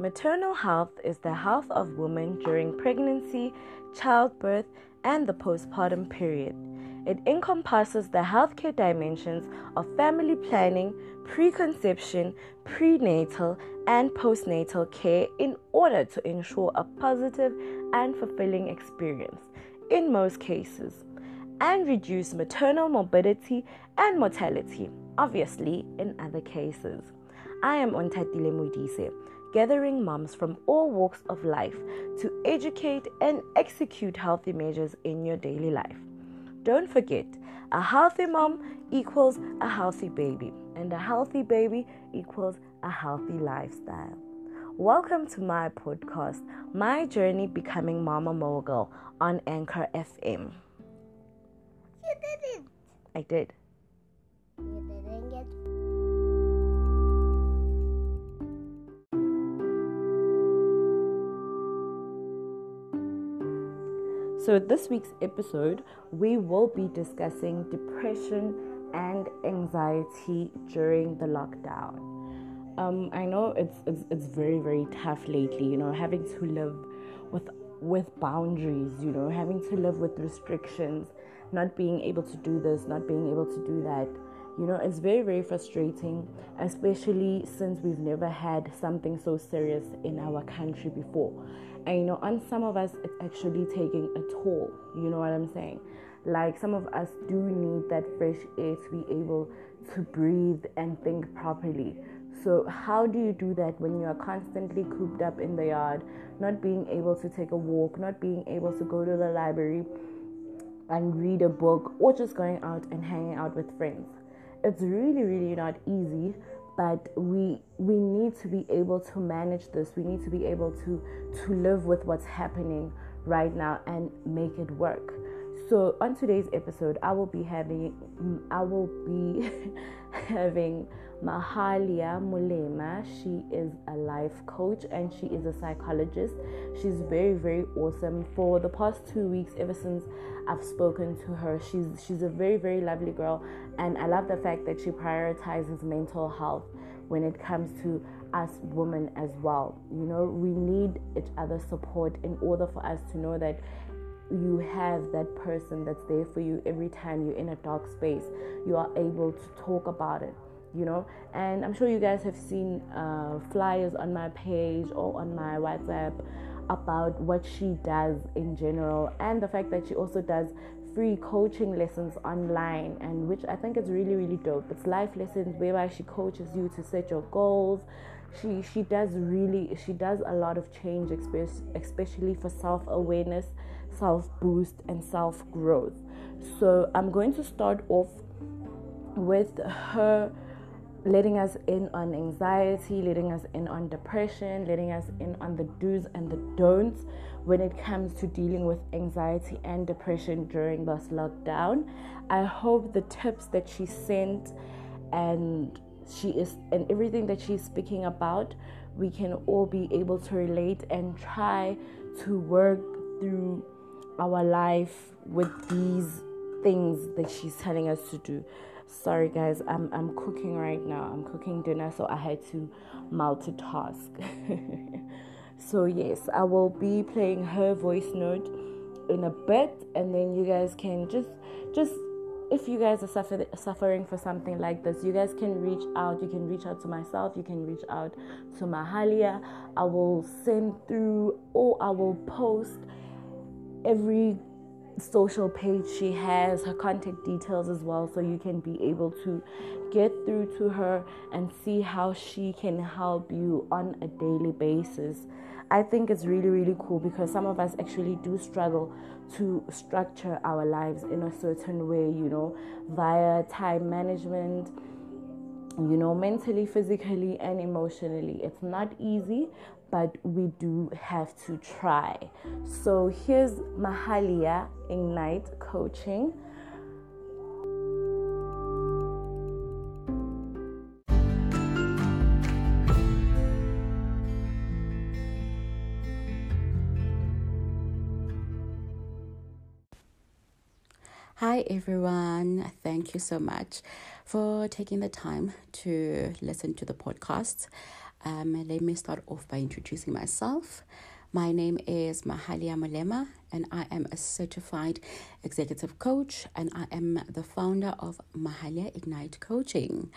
Maternal health is the health of women during pregnancy, childbirth, and the postpartum period. It encompasses the healthcare dimensions of family planning, preconception, prenatal, and postnatal care in order to ensure a positive and fulfilling experience in most cases and reduce maternal morbidity and mortality, obviously, in other cases. I am Ontatile Mudise, gathering moms from all walks of life to educate and execute healthy measures in your daily life. Don't forget, a healthy mom equals a healthy baby, and a healthy baby equals a healthy lifestyle. Welcome to my podcast, My Journey Becoming Mama Mogul on Anchor FM. You didn't. I did. You didn't get. So, this week's episode, we will be discussing depression and anxiety during the lockdown. Um, I know it's, it's it's very very tough lately. You know, having to live with with boundaries. You know, having to live with restrictions, not being able to do this, not being able to do that. You know, it's very very frustrating, especially since we've never had something so serious in our country before. And you know, on some of us, it's actually taking a toll. You know what I'm saying? Like some of us do need that fresh air to be able to breathe and think properly. So, how do you do that when you are constantly cooped up in the yard, not being able to take a walk, not being able to go to the library and read a book, or just going out and hanging out with friends? It's really, really not easy, but we we need to be able to manage this. We need to be able to to live with what's happening right now and make it work. So on today's episode, I will be having I will be having Mahalia Molema. She is a life coach and she is a psychologist. She's very very awesome. For the past 2 weeks ever since I've spoken to her, she's she's a very very lovely girl and I love the fact that she prioritizes mental health when it comes to us women as well. You know, we need each other's support in order for us to know that you have that person that's there for you every time you're in a dark space. You are able to talk about it, you know. And I'm sure you guys have seen uh, flyers on my page or on my WhatsApp about what she does in general and the fact that she also does free coaching lessons online and which I think is really really dope. It's life lessons whereby she coaches you to set your goals. She she does really she does a lot of change especially for self-awareness, self-boost and self-growth. So I'm going to start off with her letting us in on anxiety, letting us in on depression, letting us in on the do's and the don'ts when it comes to dealing with anxiety and depression during this lockdown. I hope the tips that she sent and she is and everything that she's speaking about, we can all be able to relate and try to work through our life with these things that she's telling us to do. Sorry guys i'm i'm cooking right now. I'm cooking dinner so i had to multitask so yes i will be playing her voice note in a bit and then you guys can just just if you guys are suffer, suffering for something like this you guys can reach out you can reach out to myself you can reach out to mahalia i will send through or i will post every social page she has, her contact details as well, so you can be able to get through to her and see how she can help you on a daily basis. I think it's really, really cool because some of us actually do struggle to structure our lives in a certain way, you know, via time management, you know, mentally, physically, and emotionally. It's not easy, but we do have to try. So here's Mahalia Ignite Coaching. Hi everyone, thank you so much for taking the time to listen to the podcast. Um, let me start off by introducing myself. My name is Mahalia Molema, and I am a certified executive coach, and I am the founder of Mahalia Ignite Coaching.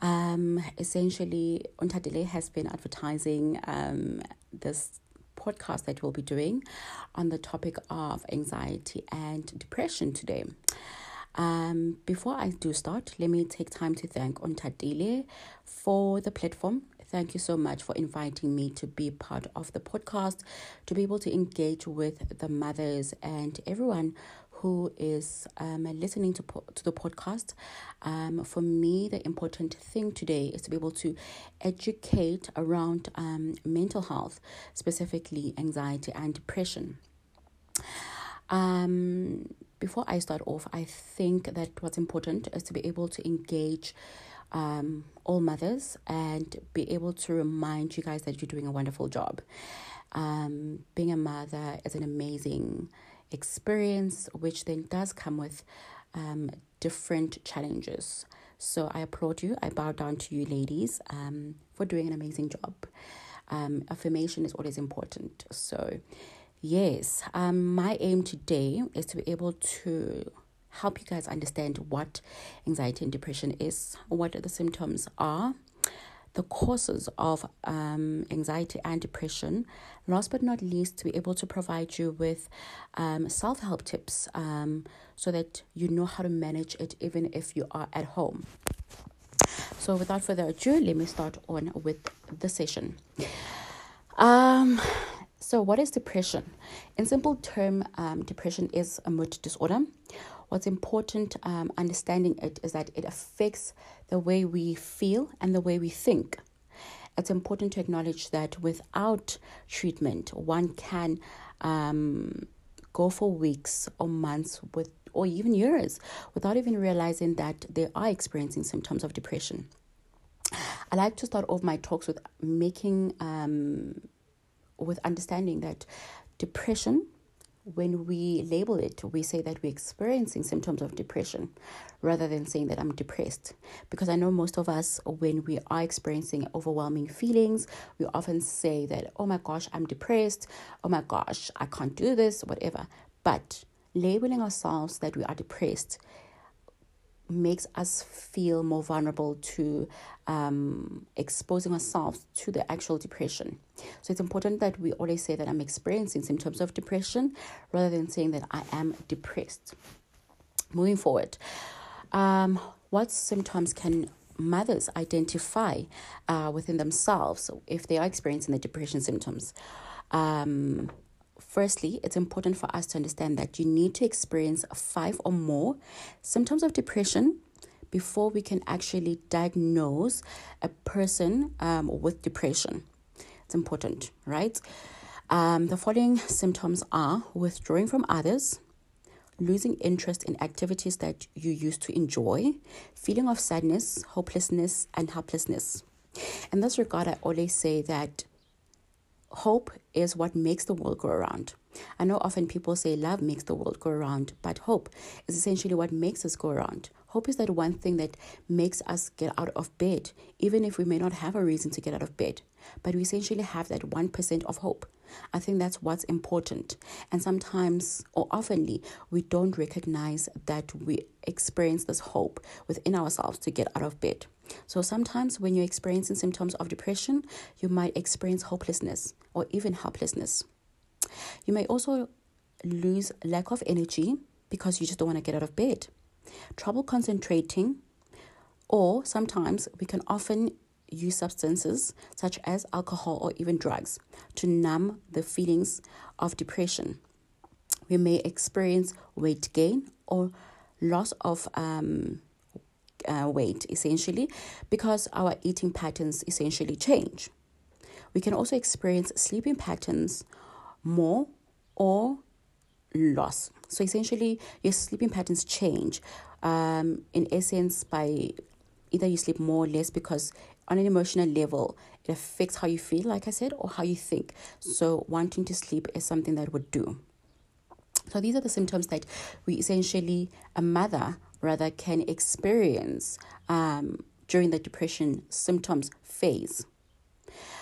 Um, essentially, Untadile has been advertising um, this podcast that we'll be doing on the topic of anxiety and depression today. Um, before I do start, let me take time to thank Untadile for the platform. Thank you so much for inviting me to be part of the podcast, to be able to engage with the mothers and everyone who is um, listening to, po- to the podcast. Um, for me, the important thing today is to be able to educate around um, mental health, specifically anxiety and depression. Um, before I start off, I think that what's important is to be able to engage um, all mothers and be able to remind you guys that you're doing a wonderful job. Um, being a mother is an amazing experience, which then does come with um, different challenges. So I applaud you. I bow down to you, ladies, um, for doing an amazing job. Um, affirmation is always important. So, yes, um, my aim today is to be able to help you guys understand what anxiety and depression is, what the symptoms are, the causes of um, anxiety and depression. Last but not least, to be able to provide you with um, self help tips um, so that you know how to manage it even if you are at home. So, without further ado, let me start on with the session. Um, so, what is depression? In simple term, um, depression is a mood disorder. What's important um, understanding it is that it affects the way we feel and the way we think. It's important to acknowledge that without treatment, one can um, go for weeks or months with or even years without even realizing that they are experiencing symptoms of depression. I like to start off my talks with making um, with understanding that depression when we label it, we say that we're experiencing symptoms of depression rather than saying that I'm depressed. Because I know most of us, when we are experiencing overwhelming feelings, we often say that, oh my gosh, I'm depressed. Oh my gosh, I can't do this, whatever. But labeling ourselves that we are depressed makes us feel more vulnerable to um, exposing ourselves to the actual depression. So it's important that we always say that I'm experiencing symptoms of depression rather than saying that I am depressed. Moving forward, um, what symptoms can mothers identify uh, within themselves if they are experiencing the depression symptoms? Um, Firstly, it's important for us to understand that you need to experience five or more symptoms of depression before we can actually diagnose a person um, with depression. It's important, right? Um, the following symptoms are withdrawing from others, losing interest in activities that you used to enjoy, feeling of sadness, hopelessness, and helplessness. In this regard, I always say that hope is what makes the world go around. I know often people say love makes the world go around, but hope is essentially what makes us go around. Hope is that one thing that makes us get out of bed, even if we may not have a reason to get out of bed. But we essentially have that 1% of hope. I think that's what's important. And sometimes, or oftenly, we don't recognize that we experience this hope within ourselves to get out of bed. So sometimes when you're experiencing symptoms of depression, you might experience hopelessness or even helplessness. You may also lose lack of energy because you just don't want to get out of bed, trouble concentrating, or sometimes we can often use substances such as alcohol or even drugs to numb the feelings of depression. We may experience weight gain or loss of um, uh, weight essentially because our eating patterns essentially change. We can also experience sleeping patterns more or loss. So essentially, your sleeping patterns change. Um, in essence, by either you sleep more or less because on an emotional level, it affects how you feel, like I said, or how you think. So wanting to sleep is something that would do. So these are the symptoms that we essentially, a mother rather can experience um, during the depression symptoms phase.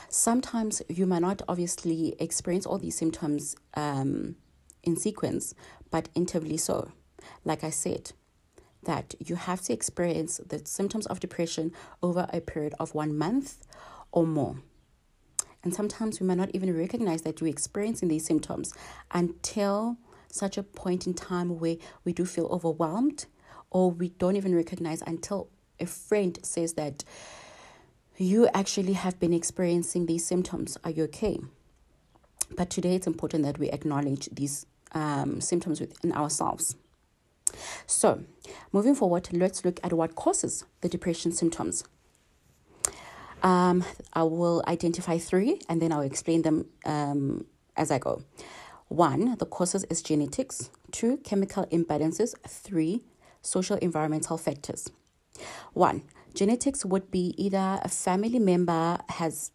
Sometimes you might not obviously experience all these symptoms um, in sequence, but intervally so. Like I said, that you have to experience the symptoms of depression over a period of one month or more. And sometimes we might not even recognize that we're experiencing these symptoms until such a point in time where we do feel overwhelmed or we don't even recognize until a friend says that you actually have been experiencing these symptoms. Are you okay? But today it's important that we acknowledge these um, symptoms within ourselves. So, moving forward, let's look at what causes the depression symptoms. Um, I will identify three and then I'll explain them um, as I go. One, the causes is genetics. Two, chemical imbalances. Three, social environmental factors. One, genetics would be either a family member has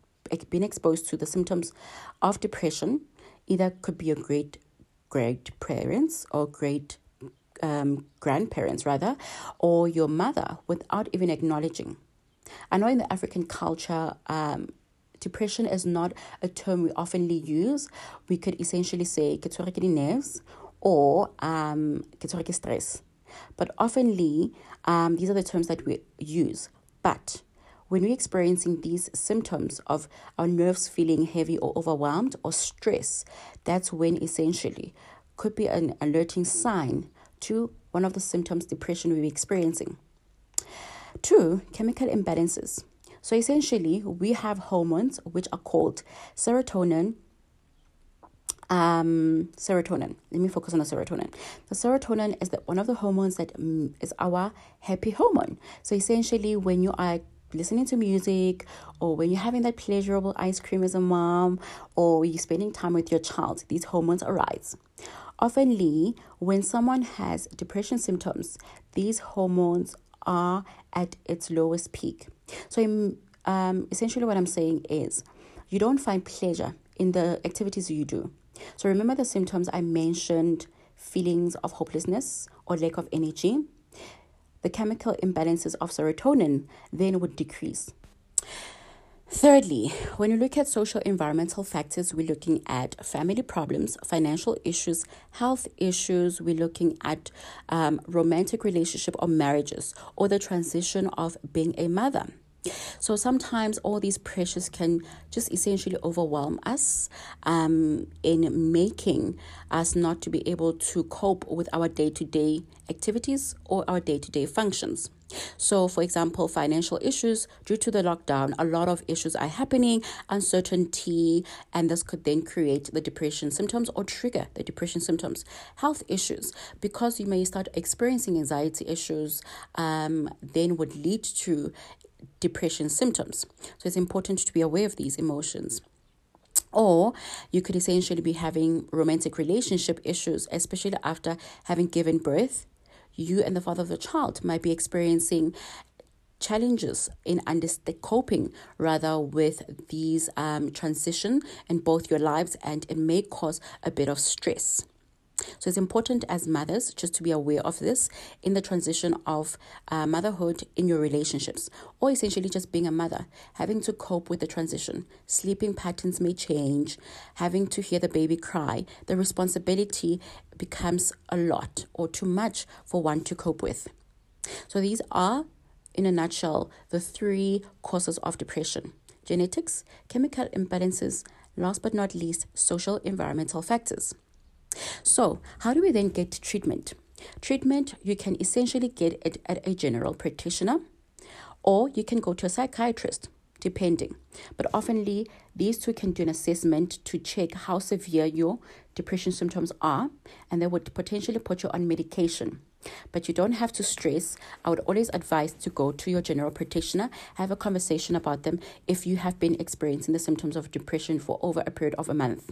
been exposed to the symptoms of depression, either could be your great great parents or great um, grandparents rather, or your mother without even acknowledging. I know in the African culture, um, depression is not a term we oftenly use. We could essentially say ke nerves or um, stress. But oftenly, um, these are the terms that we use. But when we're experiencing these symptoms of our nerves feeling heavy or overwhelmed or stress, that's when essentially could be an alerting sign to one of the symptoms depression we're experiencing. Two, chemical imbalances. So essentially, we have hormones which are called serotonin. Um, serotonin. Let me focus on the serotonin. The serotonin is the, one of the hormones that um, is our happy hormone. So essentially, when you are listening to music or when you're having that pleasurable ice cream as a mom or you're spending time with your child, these hormones arise. Oftenly, when someone has depression symptoms, these hormones are at its lowest peak. So, um, essentially, what I'm saying is you don't find pleasure in the activities you do. So, remember the symptoms I mentioned feelings of hopelessness or lack of energy. The chemical imbalances of serotonin then would decrease. Thirdly, when you look at social environmental factors, we're looking at family problems, financial issues, health issues, we're looking at um, romantic relationship or marriages, or the transition of being a mother. So sometimes all these pressures can just essentially overwhelm us um, in making us not to be able to cope with our day to day activities or our day to day functions. So, for example, financial issues due to the lockdown, a lot of issues are happening, uncertainty, and this could then create the depression symptoms or trigger the depression symptoms. Health issues, because you may start experiencing anxiety issues, um, then would lead to depression symptoms. So it's important to be aware of these emotions. Or you could essentially be having romantic relationship issues, especially after having given birth. You and the father of the child might be experiencing challenges in under- coping rather with these um, transition in both your lives and it may cause a bit of stress so it's important as mothers just to be aware of this in the transition of uh, motherhood in your relationships, or essentially just being a mother, having to cope with the transition. Sleeping patterns may change, having to hear the baby cry. The responsibility becomes a lot or too much for one to cope with. So these are, in a nutshell, the three causes of depression genetics, chemical imbalances, last but not least, social environmental factors. So, how do we then get treatment? Treatment, you can essentially get it at a general practitioner or you can go to a psychiatrist, depending. But oftenly, these two can do an assessment to check how severe your depression symptoms are and they would potentially put you on medication. But you don't have to stress. I would always advise to go to your general practitioner, have a conversation about them if you have been experiencing the symptoms of depression for over a period of a month.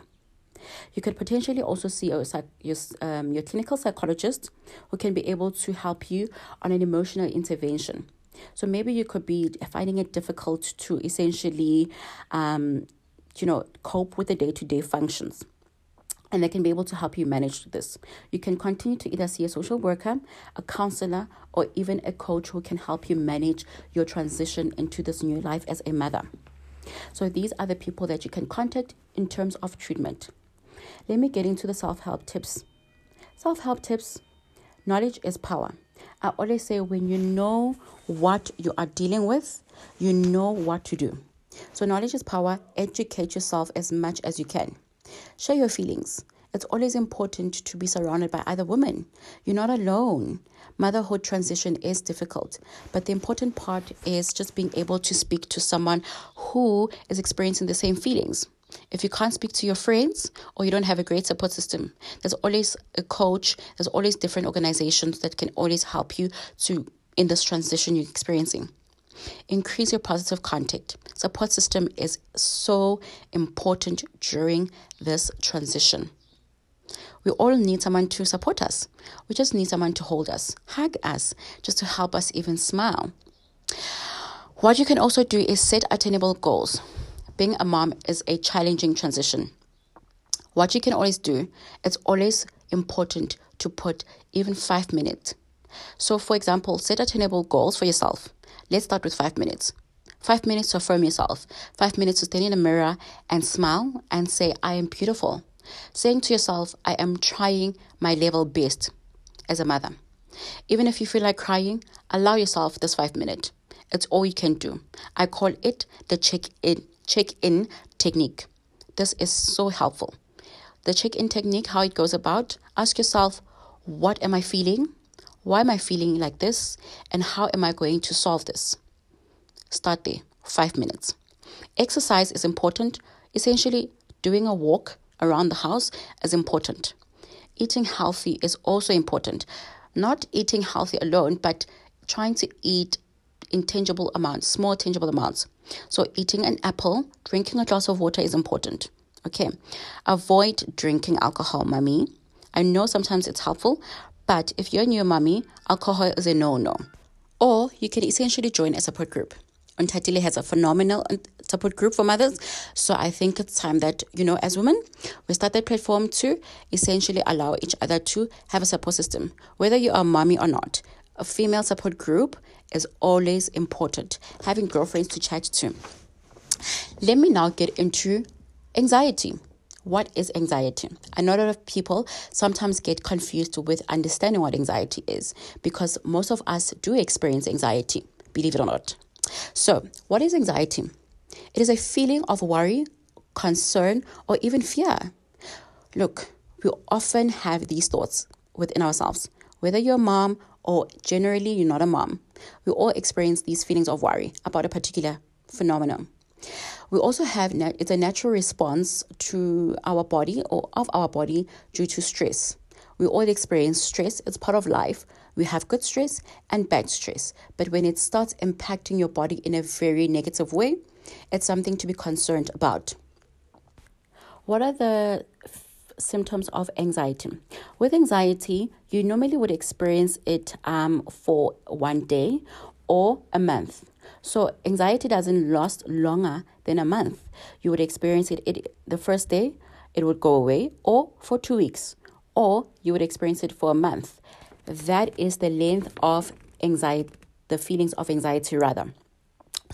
You could potentially also see your, your, um, your clinical psychologist who can be able to help you on an emotional intervention. So maybe you could be finding it difficult to essentially, um, you know, cope with the day to day functions. And they can be able to help you manage this. You can continue to either see a social worker, a counselor, or even a coach who can help you manage your transition into this new life as a mother. So these are the people that you can contact in terms of treatment. Let me get into the self help tips. Self help tips knowledge is power. I always say when you know what you are dealing with, you know what to do. So, knowledge is power. Educate yourself as much as you can. Share your feelings. It's always important to be surrounded by other women. You're not alone. Motherhood transition is difficult, but the important part is just being able to speak to someone who is experiencing the same feelings. If you can't speak to your friends or you don't have a great support system, there's always a coach, there's always different organizations that can always help you to in this transition you're experiencing. Increase your positive contact. Support system is so important during this transition. We all need someone to support us. We just need someone to hold us, hug us, just to help us even smile. What you can also do is set attainable goals. Being a mom is a challenging transition. What you can always do, it's always important to put even five minutes. So, for example, set attainable goals for yourself. Let's start with five minutes. Five minutes to affirm yourself. Five minutes to stand in the mirror and smile and say, I am beautiful. Saying to yourself, I am trying my level best as a mother. Even if you feel like crying, allow yourself this five minutes. It's all you can do. I call it the check in check in technique. This is so helpful. The check in technique, how it goes about, ask yourself, what am I feeling? Why am I feeling like this? And how am I going to solve this? Start there, five minutes. Exercise is important. Essentially, doing a walk around the house is important. Eating healthy is also important. Not eating healthy alone, but trying to eat intangible amounts, small tangible amounts. So, eating an apple, drinking a glass of water is important. Okay. Avoid drinking alcohol, mommy. I know sometimes it's helpful, but if you're a new mommy, alcohol is a no no. Or you can essentially join a support group. Untatili has a phenomenal uh, support group for mothers. So I think it's time that, you know, as women, we start that platform to essentially allow each other to have a support system. Whether you are mommy or not, a female support group is always important. Having girlfriends to chat to. Let me now get into anxiety. What is anxiety? A lot of people sometimes get confused with understanding what anxiety is because most of us do experience anxiety, believe it or not. So, what is anxiety? It is a feeling of worry, concern, or even fear. Look, we often have these thoughts within ourselves, whether you're a mom or generally you're not a mom. We all experience these feelings of worry about a particular phenomenon. We also have it's a natural response to our body or of our body due to stress. We all experience stress, it's part of life. We have good stress and bad stress. But when it starts impacting your body in a very negative way, it's something to be concerned about. What are the symptoms of anxiety? With anxiety, you normally would experience it um, for one day or a month. So anxiety doesn't last longer than a month. You would experience it, it the first day, it would go away, or for two weeks, or you would experience it for a month. That is the length of anxiety, the feelings of anxiety rather.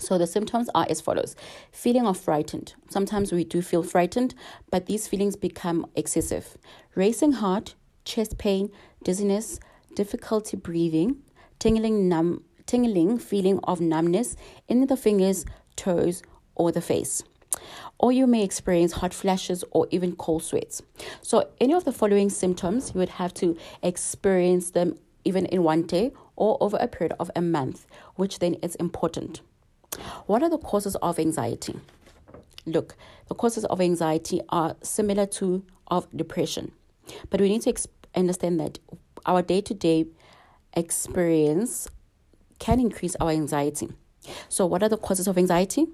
So the symptoms are as follows feeling of frightened. Sometimes we do feel frightened, but these feelings become excessive. Racing heart, chest pain, dizziness, difficulty breathing, tingling, numb, tingling feeling of numbness in the fingers, toes, or the face. Or you may experience hot flashes or even cold sweats. So, any of the following symptoms, you would have to experience them even in one day or over a period of a month, which then is important. What are the causes of anxiety? Look, the causes of anxiety are similar to of depression, but we need to understand that our day to day experience can increase our anxiety. So, what are the causes of anxiety?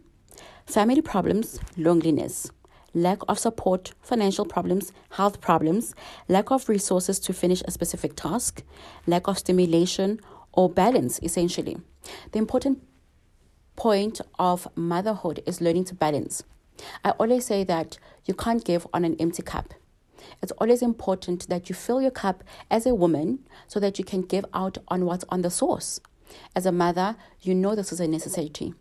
Family problems, loneliness, lack of support, financial problems, health problems, lack of resources to finish a specific task, lack of stimulation or balance, essentially. The important point of motherhood is learning to balance. I always say that you can't give on an empty cup. It's always important that you fill your cup as a woman so that you can give out on what's on the source. As a mother, you know this is a necessity.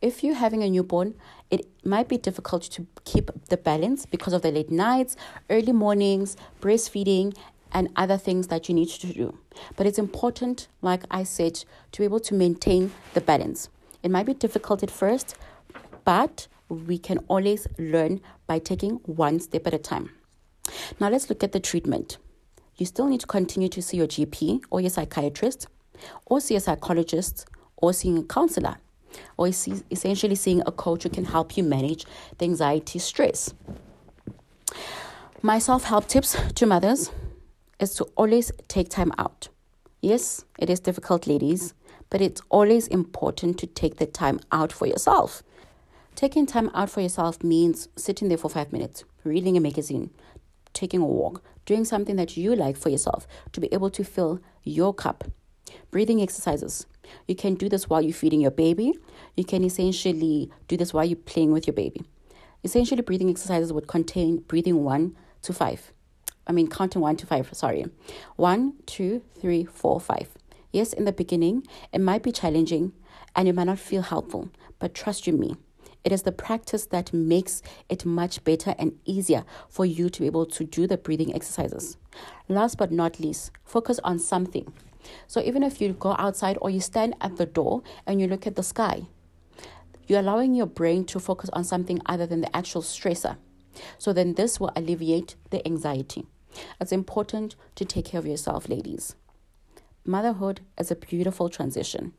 If you're having a newborn, it might be difficult to keep the balance because of the late nights, early mornings, breastfeeding, and other things that you need to do. But it's important, like I said, to be able to maintain the balance. It might be difficult at first, but we can always learn by taking one step at a time. Now, let's look at the treatment. You still need to continue to see your GP or your psychiatrist, or see a psychologist, or seeing a counselor, or essentially seeing a coach who can help you manage the anxiety stress. My self help tips to mothers is to always take time out. Yes, it is difficult, ladies, but it's always important to take the time out for yourself. Taking time out for yourself means sitting there for five minutes, reading a magazine, taking a walk, doing something that you like for yourself to be able to fill your cup. Breathing exercises. You can do this while you're feeding your baby. You can essentially do this while you're playing with your baby. Essentially, breathing exercises would contain breathing one to five. I mean, counting one to five, sorry. One, two, three, four, five. Yes, in the beginning, it might be challenging and it might not feel helpful, but trust you me, it is the practice that makes it much better and easier for you to be able to do the breathing exercises. Last but not least, focus on something. So even if you go outside or you stand at the door and you look at the sky, you're allowing your brain to focus on something other than the actual stressor. So then this will alleviate the anxiety. It's important to take care of yourself, ladies. Motherhood is a beautiful transition.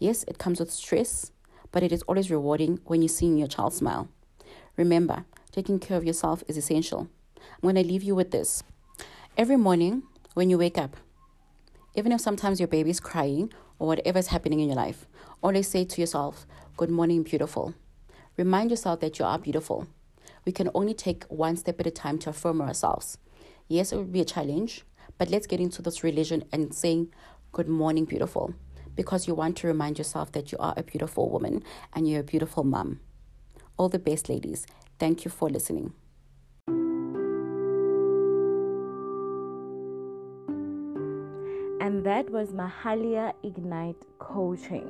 Yes, it comes with stress, but it is always rewarding when you're seeing your child smile. Remember, taking care of yourself is essential. I'm going to leave you with this. Every morning when you wake up, even if sometimes your baby is crying or whatever is happening in your life, always say to yourself, Good morning, beautiful. Remind yourself that you are beautiful. We can only take one step at a time to affirm ourselves. Yes, it will be a challenge, but let's get into this religion and saying, Good morning, beautiful because you want to remind yourself that you are a beautiful woman and you're a beautiful mom. All the best, ladies. Thank you for listening. And that was Mahalia Ignite Coaching.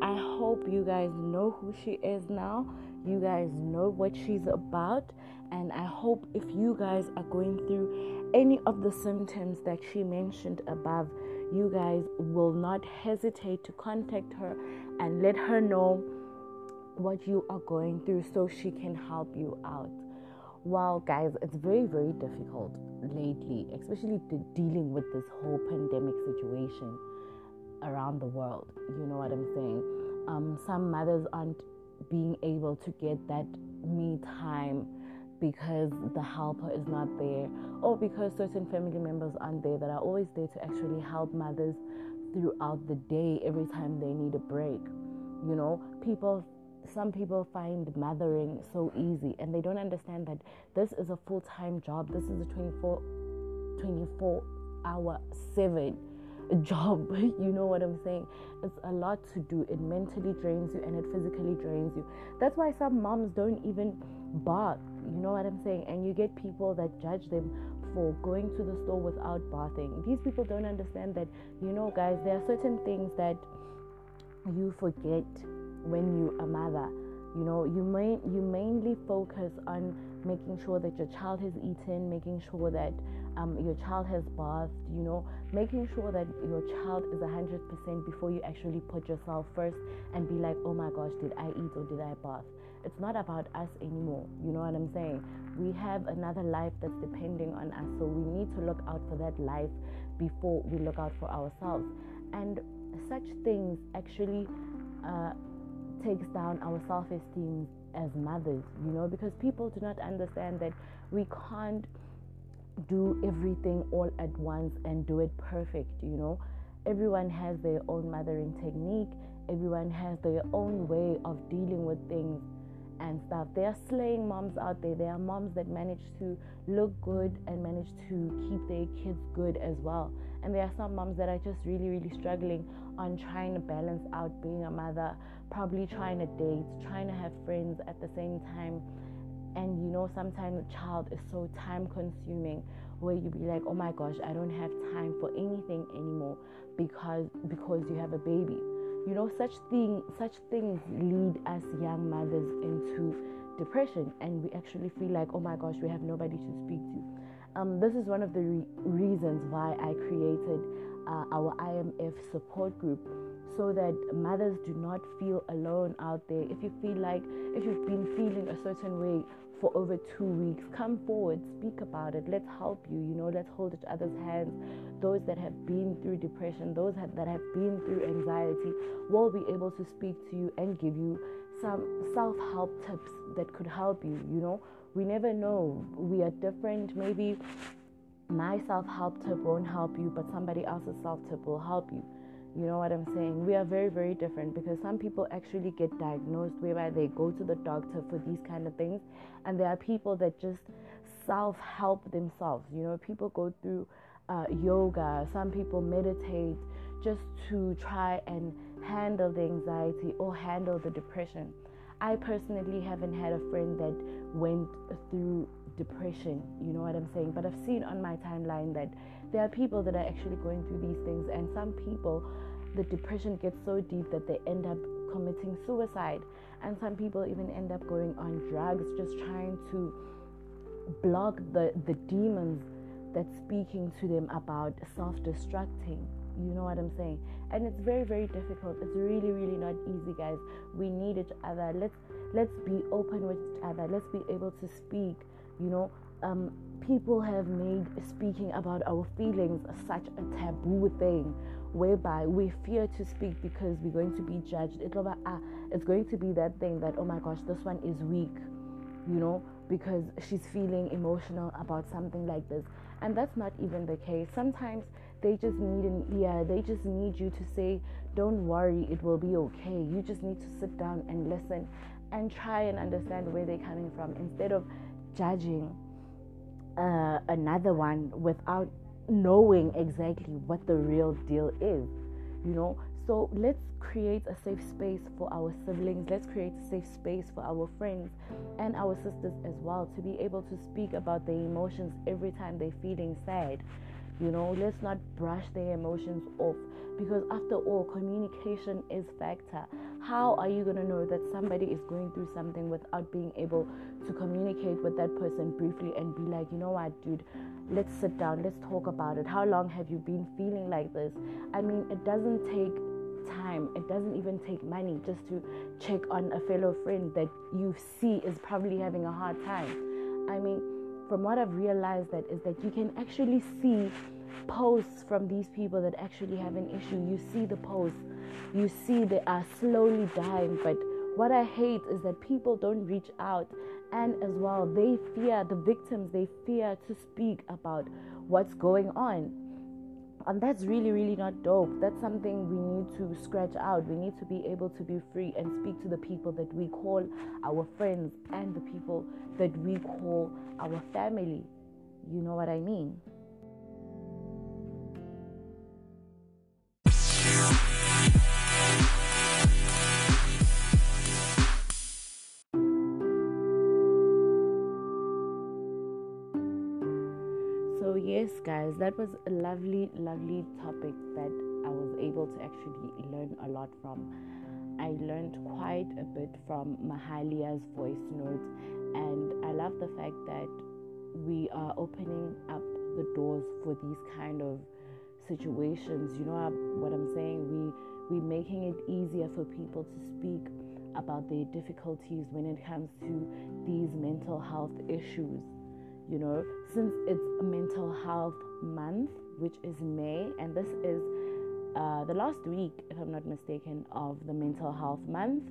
I hope you guys know who she is now. You guys know what she's about. And I hope if you guys are going through any of the symptoms that she mentioned above, you guys will not hesitate to contact her and let her know what you are going through so she can help you out. Wow, guys, it's very, very difficult lately, especially dealing with this whole pandemic situation around the world. You know what I'm saying? Um, some mothers aren't being able to get that me time because the helper is not there or because certain family members aren't there that are always there to actually help mothers throughout the day every time they need a break. You know, people some people find mothering so easy and they don't understand that this is a full-time job. This is a 24 24 hour 7 job. You know what I'm saying? It's a lot to do. It mentally drains you and it physically drains you. That's why some moms don't even bath. You know what I'm saying? And you get people that judge them for going to the store without bathing. These people don't understand that, you know, guys, there are certain things that you forget when you're a mother. You know, you may you mainly focus on making sure that your child has eaten, making sure that um, your child has bathed, you know, making sure that your child is 100% before you actually put yourself first and be like, oh my gosh, did I eat or did I bath? It's not about us anymore. You know what I'm saying? We have another life that's depending on us. So we need to look out for that life before we look out for ourselves. And such things actually uh, takes down our self-esteem as mothers, you know, because people do not understand that we can't do everything all at once and do it perfect, you know. Everyone has their own mothering technique, everyone has their own way of dealing with things and stuff. There are slaying moms out there. There are moms that manage to look good and manage to keep their kids good as well. And there are some moms that are just really, really struggling on trying to balance out being a mother, probably trying to date, trying to have friends at the same time. And you know, sometimes a child is so time consuming where you be like, oh my gosh, I don't have time for anything anymore because because you have a baby You know, such thing, such things lead us young mothers into depression, and we actually feel like, oh my gosh, we have nobody to speak to. Um, this is one of the re- reasons why I created uh, our IMF support group so that mothers do not feel alone out there. If you feel like, if you've been feeling a certain way for over two weeks, come forward, speak about it. Let's help you. You know, let's hold each other's hands. Those that have been through depression, those that have been through anxiety, will be able to speak to you and give you some self help tips that could help you. You know, we never know. We are different. Maybe my self help tip won't help you, but somebody else's self tip will help you. You know what I'm saying? We are very, very different because some people actually get diagnosed whereby they go to the doctor for these kind of things, and there are people that just self help themselves. You know, people go through uh, yoga, some people meditate just to try and handle the anxiety or handle the depression. I personally haven't had a friend that went through depression, you know what I'm saying? But I've seen on my timeline that there are people that are actually going through these things, and some people, the depression gets so deep that they end up committing suicide, and some people even end up going on drugs just trying to block the, the demons that's speaking to them about self destructing. You know what I'm saying? And it's very, very difficult. It's really, really not easy, guys. We need each other. Let's let's be open with each other. Let's be able to speak. You know, um, people have made speaking about our feelings such a taboo thing, whereby we fear to speak because we're going to be judged. Uh, it's going to be that thing that oh my gosh, this one is weak. You know, because she's feeling emotional about something like this. And that's not even the case. Sometimes they just need an ear. They just need you to say, Don't worry, it will be okay. You just need to sit down and listen and try and understand where they're coming from instead of judging uh, another one without knowing exactly what the real deal is. You know, so let's create a safe space for our siblings. Let's create a safe space for our friends and our sisters as well to be able to speak about their emotions every time they're feeling sad. You know, let's not brush their emotions off because after all, communication is factor. How are you going to know that somebody is going through something without being able to communicate with that person briefly and be like, you know what, dude, let's sit down, let's talk about it. How long have you been feeling like this? I mean, it doesn't take time. It doesn't even take money just to check on a fellow friend that you see is probably having a hard time. I mean, from what I've realized that is that you can actually see posts from these people that actually have an issue. You see the posts, you see they are slowly dying. But what I hate is that people don't reach out, and as well, they fear the victims, they fear to speak about what's going on and that's really really not dope. That's something we need to scratch out. We need to be able to be free and speak to the people that we call our friends and the people that we call our family. You know what i mean guys, that was a lovely, lovely topic that I was able to actually learn a lot from. I learned quite a bit from Mahalia's voice notes, and I love the fact that we are opening up the doors for these kind of situations. You know what I'm saying? We we're making it easier for people to speak about their difficulties when it comes to these mental health issues you know, since it's mental health month, which is May, and this is uh, the last week, if I'm not mistaken, of the mental health month.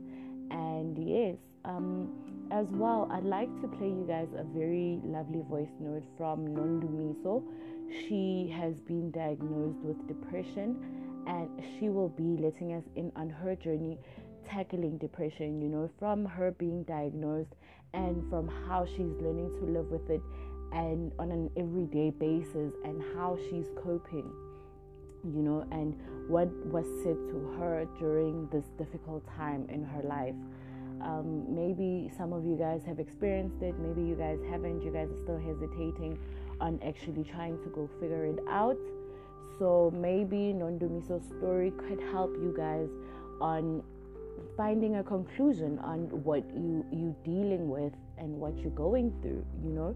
And yes, um, as well, I'd like to play you guys a very lovely voice note from Nondumiso. She has been diagnosed with depression, and she will be letting us in on her journey tackling depression, you know, from her being diagnosed and from how she's learning to live with it and on an everyday basis and how she's coping you know and what was said to her during this difficult time in her life. Um, maybe some of you guys have experienced it maybe you guys haven't you guys are still hesitating on actually trying to go figure it out. So maybe Nondumiso's story could help you guys on finding a conclusion on what you you dealing with and what you're going through you know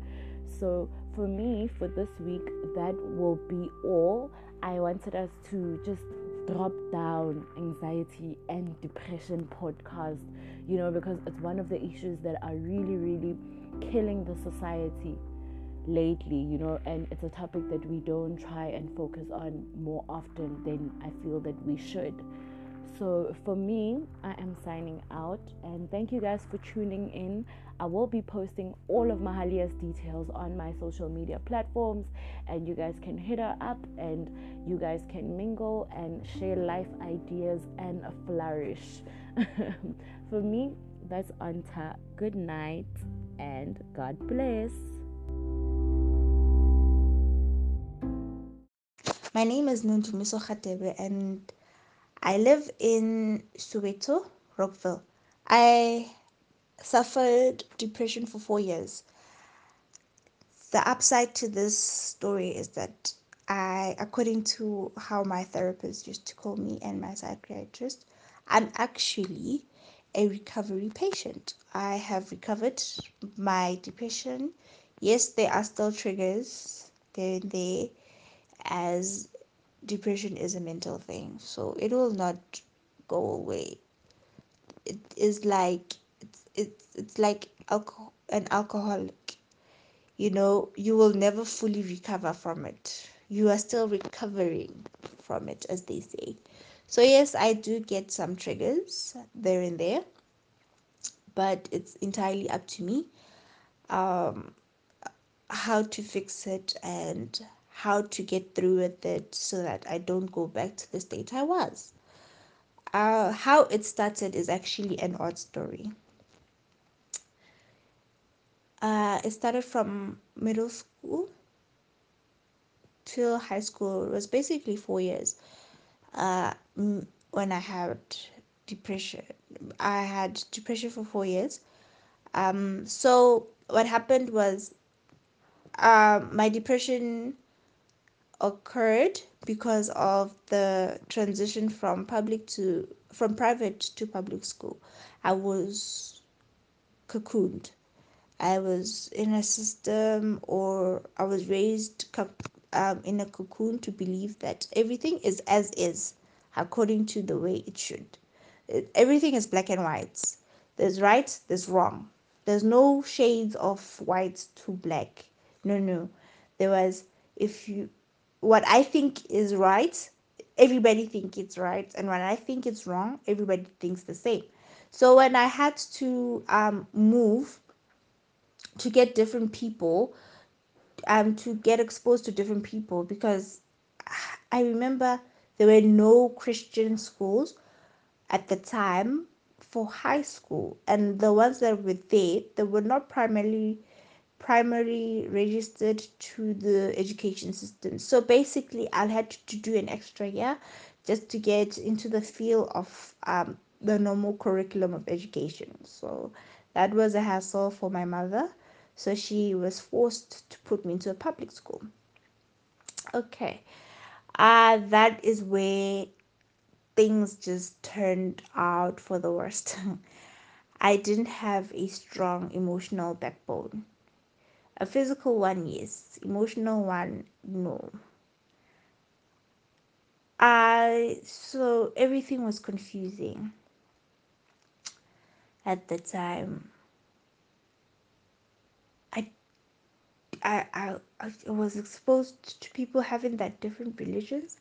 so for me for this week that will be all. I wanted us to just drop down anxiety and depression podcast you know because it's one of the issues that are really really killing the society lately you know and it's a topic that we don't try and focus on more often than i feel that we should so for me, I am signing out and thank you guys for tuning in. I will be posting all of Mahalia's details on my social media platforms and you guys can hit her up and you guys can mingle and share life ideas and flourish. for me, that's Anta. Good night and God bless. My name is Nuntumiso Khatebe and I live in Soweto, Rockville. I suffered depression for four years. The upside to this story is that I, according to how my therapist used to call me and my psychiatrist, I'm actually a recovery patient. I have recovered my depression. Yes, there are still triggers there and there as depression is a mental thing, so it will not go away. It is like it's it's, it's like alcohol, an alcoholic. You know, you will never fully recover from it. You are still recovering from it, as they say. So yes, I do get some triggers there and there, but it's entirely up to me um, how to fix it and how to get through with it so that I don't go back to the state I was. Uh, how it started is actually an odd story. Uh, it started from middle school till high school. It was basically four years. Uh, when I had depression, I had depression for four years. Um, so what happened was, uh, my depression occurred because of the transition from public to from private to public school. I was cocooned. I was in a system, or I was raised um, in a cocoon to believe that everything is as is, according to the way it should. Everything is black and white. There's right, there's wrong. There's no shades of white to black. No, no. There was if you what I think is right, everybody think it's right, and when I think it's wrong, everybody thinks the same. So when I had to um, move to get different people, um, to get exposed to different people, because I remember there were no Christian schools at the time for high school, and the ones that were there, they were not primarily primary registered to the education system. So basically, I had to do an extra year just to get into the field of um, the normal curriculum of education. So that was a hassle for my mother. So she was forced to put me into a public school. Okay. Uh, that is where things just turned out for the worst. I didn't have a strong emotional backbone. A physical one, yes. Emotional one, no. I so everything was confusing at the time. I, I, I, I was exposed to people having that different religions,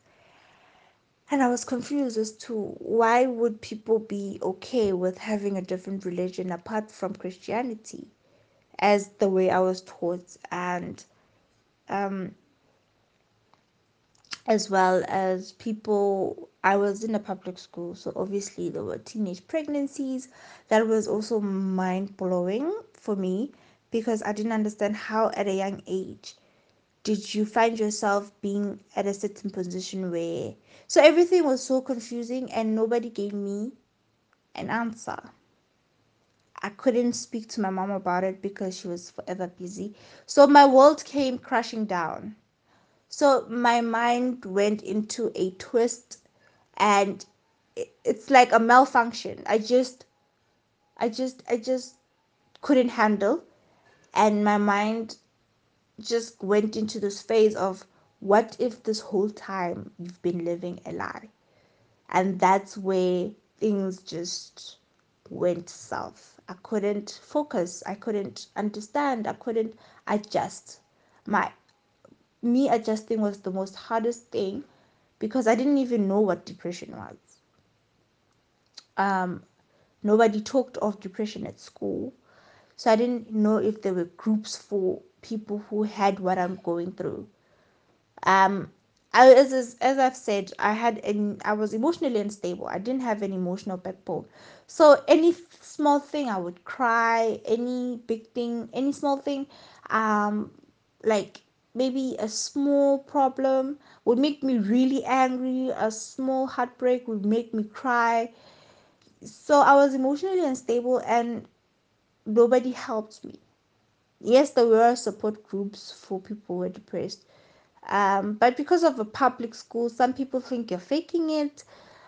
and I was confused as to why would people be okay with having a different religion apart from Christianity as the way I was taught, and um, as well as people. I was in a public school, so obviously there were teenage pregnancies. That was also mind blowing for me because I didn't understand how, at a young age, did you find yourself being at a certain position where. So everything was so confusing, and nobody gave me an answer. I couldn't speak to my mom about it because she was forever busy. So my world came crashing down. So my mind went into a twist and it's like a malfunction. I just I just I just couldn't handle and my mind just went into this phase of what if this whole time you've been living a lie? And that's where things just went south. I couldn't focus. I couldn't understand. I couldn't adjust. My me adjusting was the most hardest thing because I didn't even know what depression was. Um, nobody talked of depression at school, so I didn't know if there were groups for people who had what I'm going through. Um, I, as as I've said, I had an I was emotionally unstable. I didn't have an emotional backbone. So any small thing I would cry. Any big thing, any small thing, um, like maybe a small problem would make me really angry. A small heartbreak would make me cry. So I was emotionally unstable, and nobody helped me. Yes, there were support groups for people who were depressed, um, but because of a public school, some people think you're faking it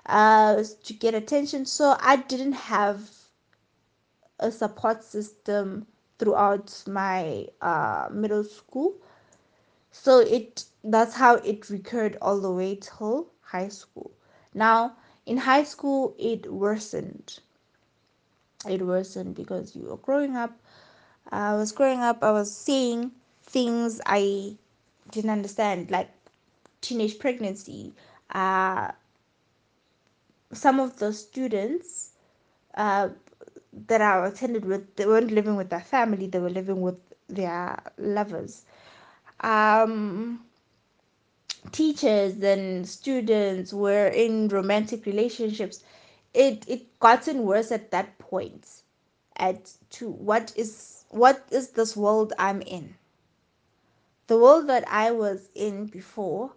uh, to get attention. So I didn't have a support system throughout my uh, middle school. So it that's how it recurred all the way till high school. Now in high school, it worsened. It worsened because you were growing up. I was growing up. I was seeing things I didn't understand, like teenage pregnancy. Uh, some of the students uh, that I attended with, they weren't living with their family, they were living with their lovers. Um, teachers and students were in romantic relationships. It it gotten worse at that point. At to what is what is this world I'm in? The world that I was in before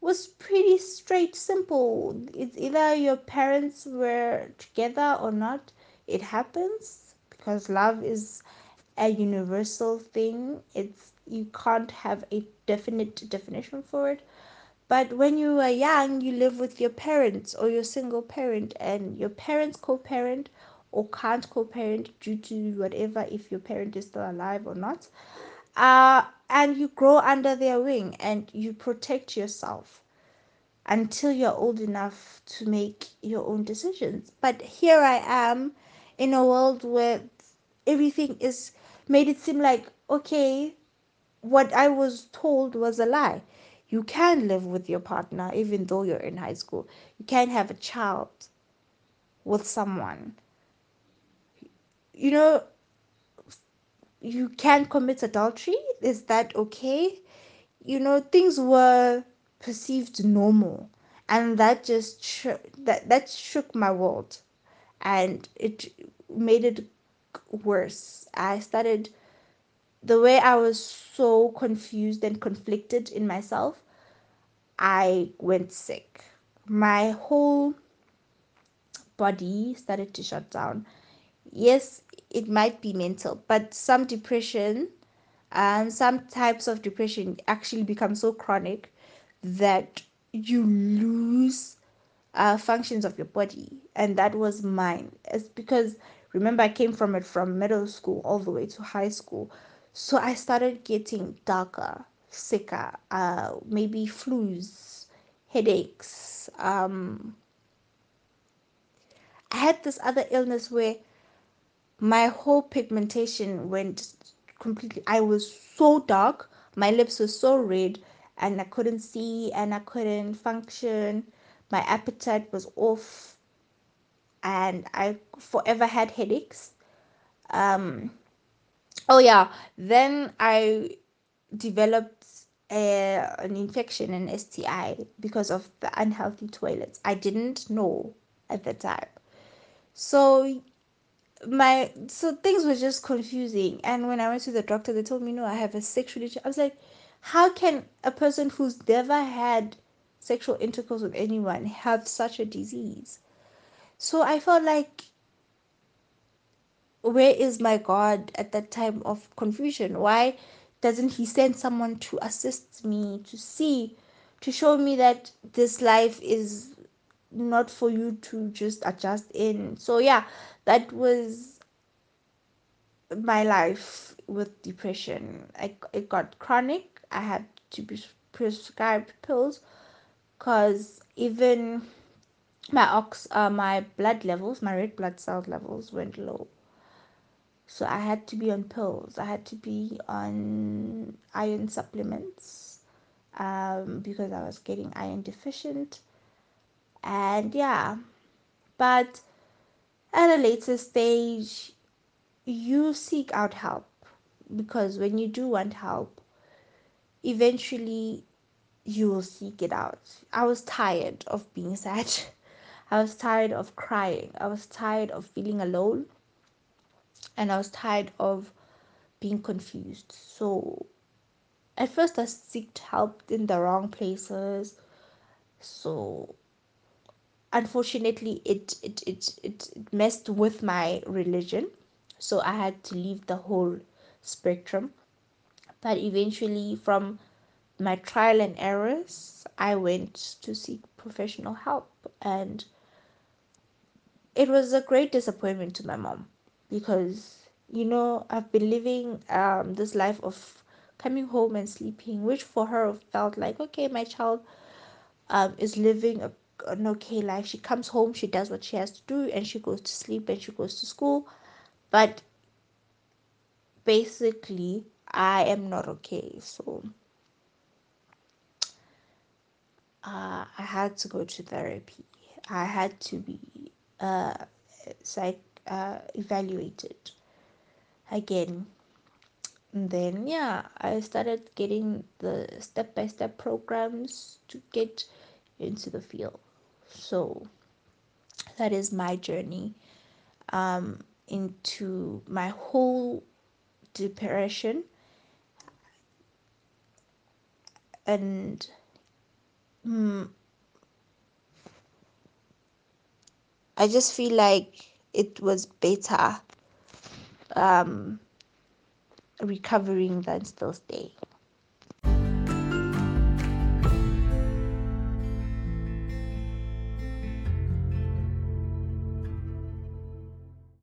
was pretty straight simple. It's either your parents were together or not. It happens because love is a universal thing. It's you can't have a definite definition for it. But when you are young, you live with your parents or your single parent, and your parents co parent or can't co parent due to whatever, if your parent is still alive or not. Uh, and you grow under their wing and you protect yourself until you're old enough to make your own decisions. But here I am in a world where everything is made it seem like okay, what I was told was a lie. You can live with your partner even though you're in high school. You can have a child with someone. You know, you can commit adultery. Is that okay? You know, things were perceived normal, and that just that that shook my world, and it made it worse. I started the way I was so confused and conflicted in myself, I went sick. My whole body started to shut down. Yes, it might be mental, but some depression and some types of depression actually become so chronic that you lose uh, functions of your body, and that was mine. It's because remember I came from it from middle school all the way to high school, so I started getting darker, sicker, uh, maybe flus, headaches. Um, I had this other illness where my whole pigmentation went completely. I was so dark, my lips were so red, and I couldn't see and I couldn't function. My appetite was off, and I forever had headaches. Um, oh yeah, then I developed a, an infection, an STI, because of the unhealthy toilets. I didn't know at the time. So my so things were just confusing. And when i went to the doctor they told me no i have a sexual i was like how can a person who's never had sexual intercourse with anyone have such a disease? So i felt like where is my god at that time of confusion? Why doesn't he send someone to assist me to see to show me that this life is not for you to just adjust in. So yeah, that was my life with depression. I it got chronic. I had to be prescribed pills because even my ox uh, my blood levels, my red blood cell levels went low. So I had to be on pills. I had to be on iron supplements um, because I was getting iron deficient. And yeah, but at a later stage, you seek out help because when you do want help, eventually you will seek it out. I was tired of being sad. I was tired of crying. I was tired of feeling alone. And I was tired of being confused. So at first I sought help in the wrong places. So unfortunately it it, it it messed with my religion. So I had to leave the whole spectrum. But eventually from my trial and errors, I went to seek professional help and it was a great disappointment to my mom because you know I've been living um this life of coming home and sleeping which for her felt like okay my child um is living a, an okay life. She comes home she does what she has to do and she goes to sleep and she goes to school. But basically I am not okay so uh, I had to go to therapy. I had to be uh psych uh, evaluated again. And then yeah i started getting the step by step programs to get into the field so that is my journey um, into my whole depression. And mm, i just feel like it was better um, recovering than still staying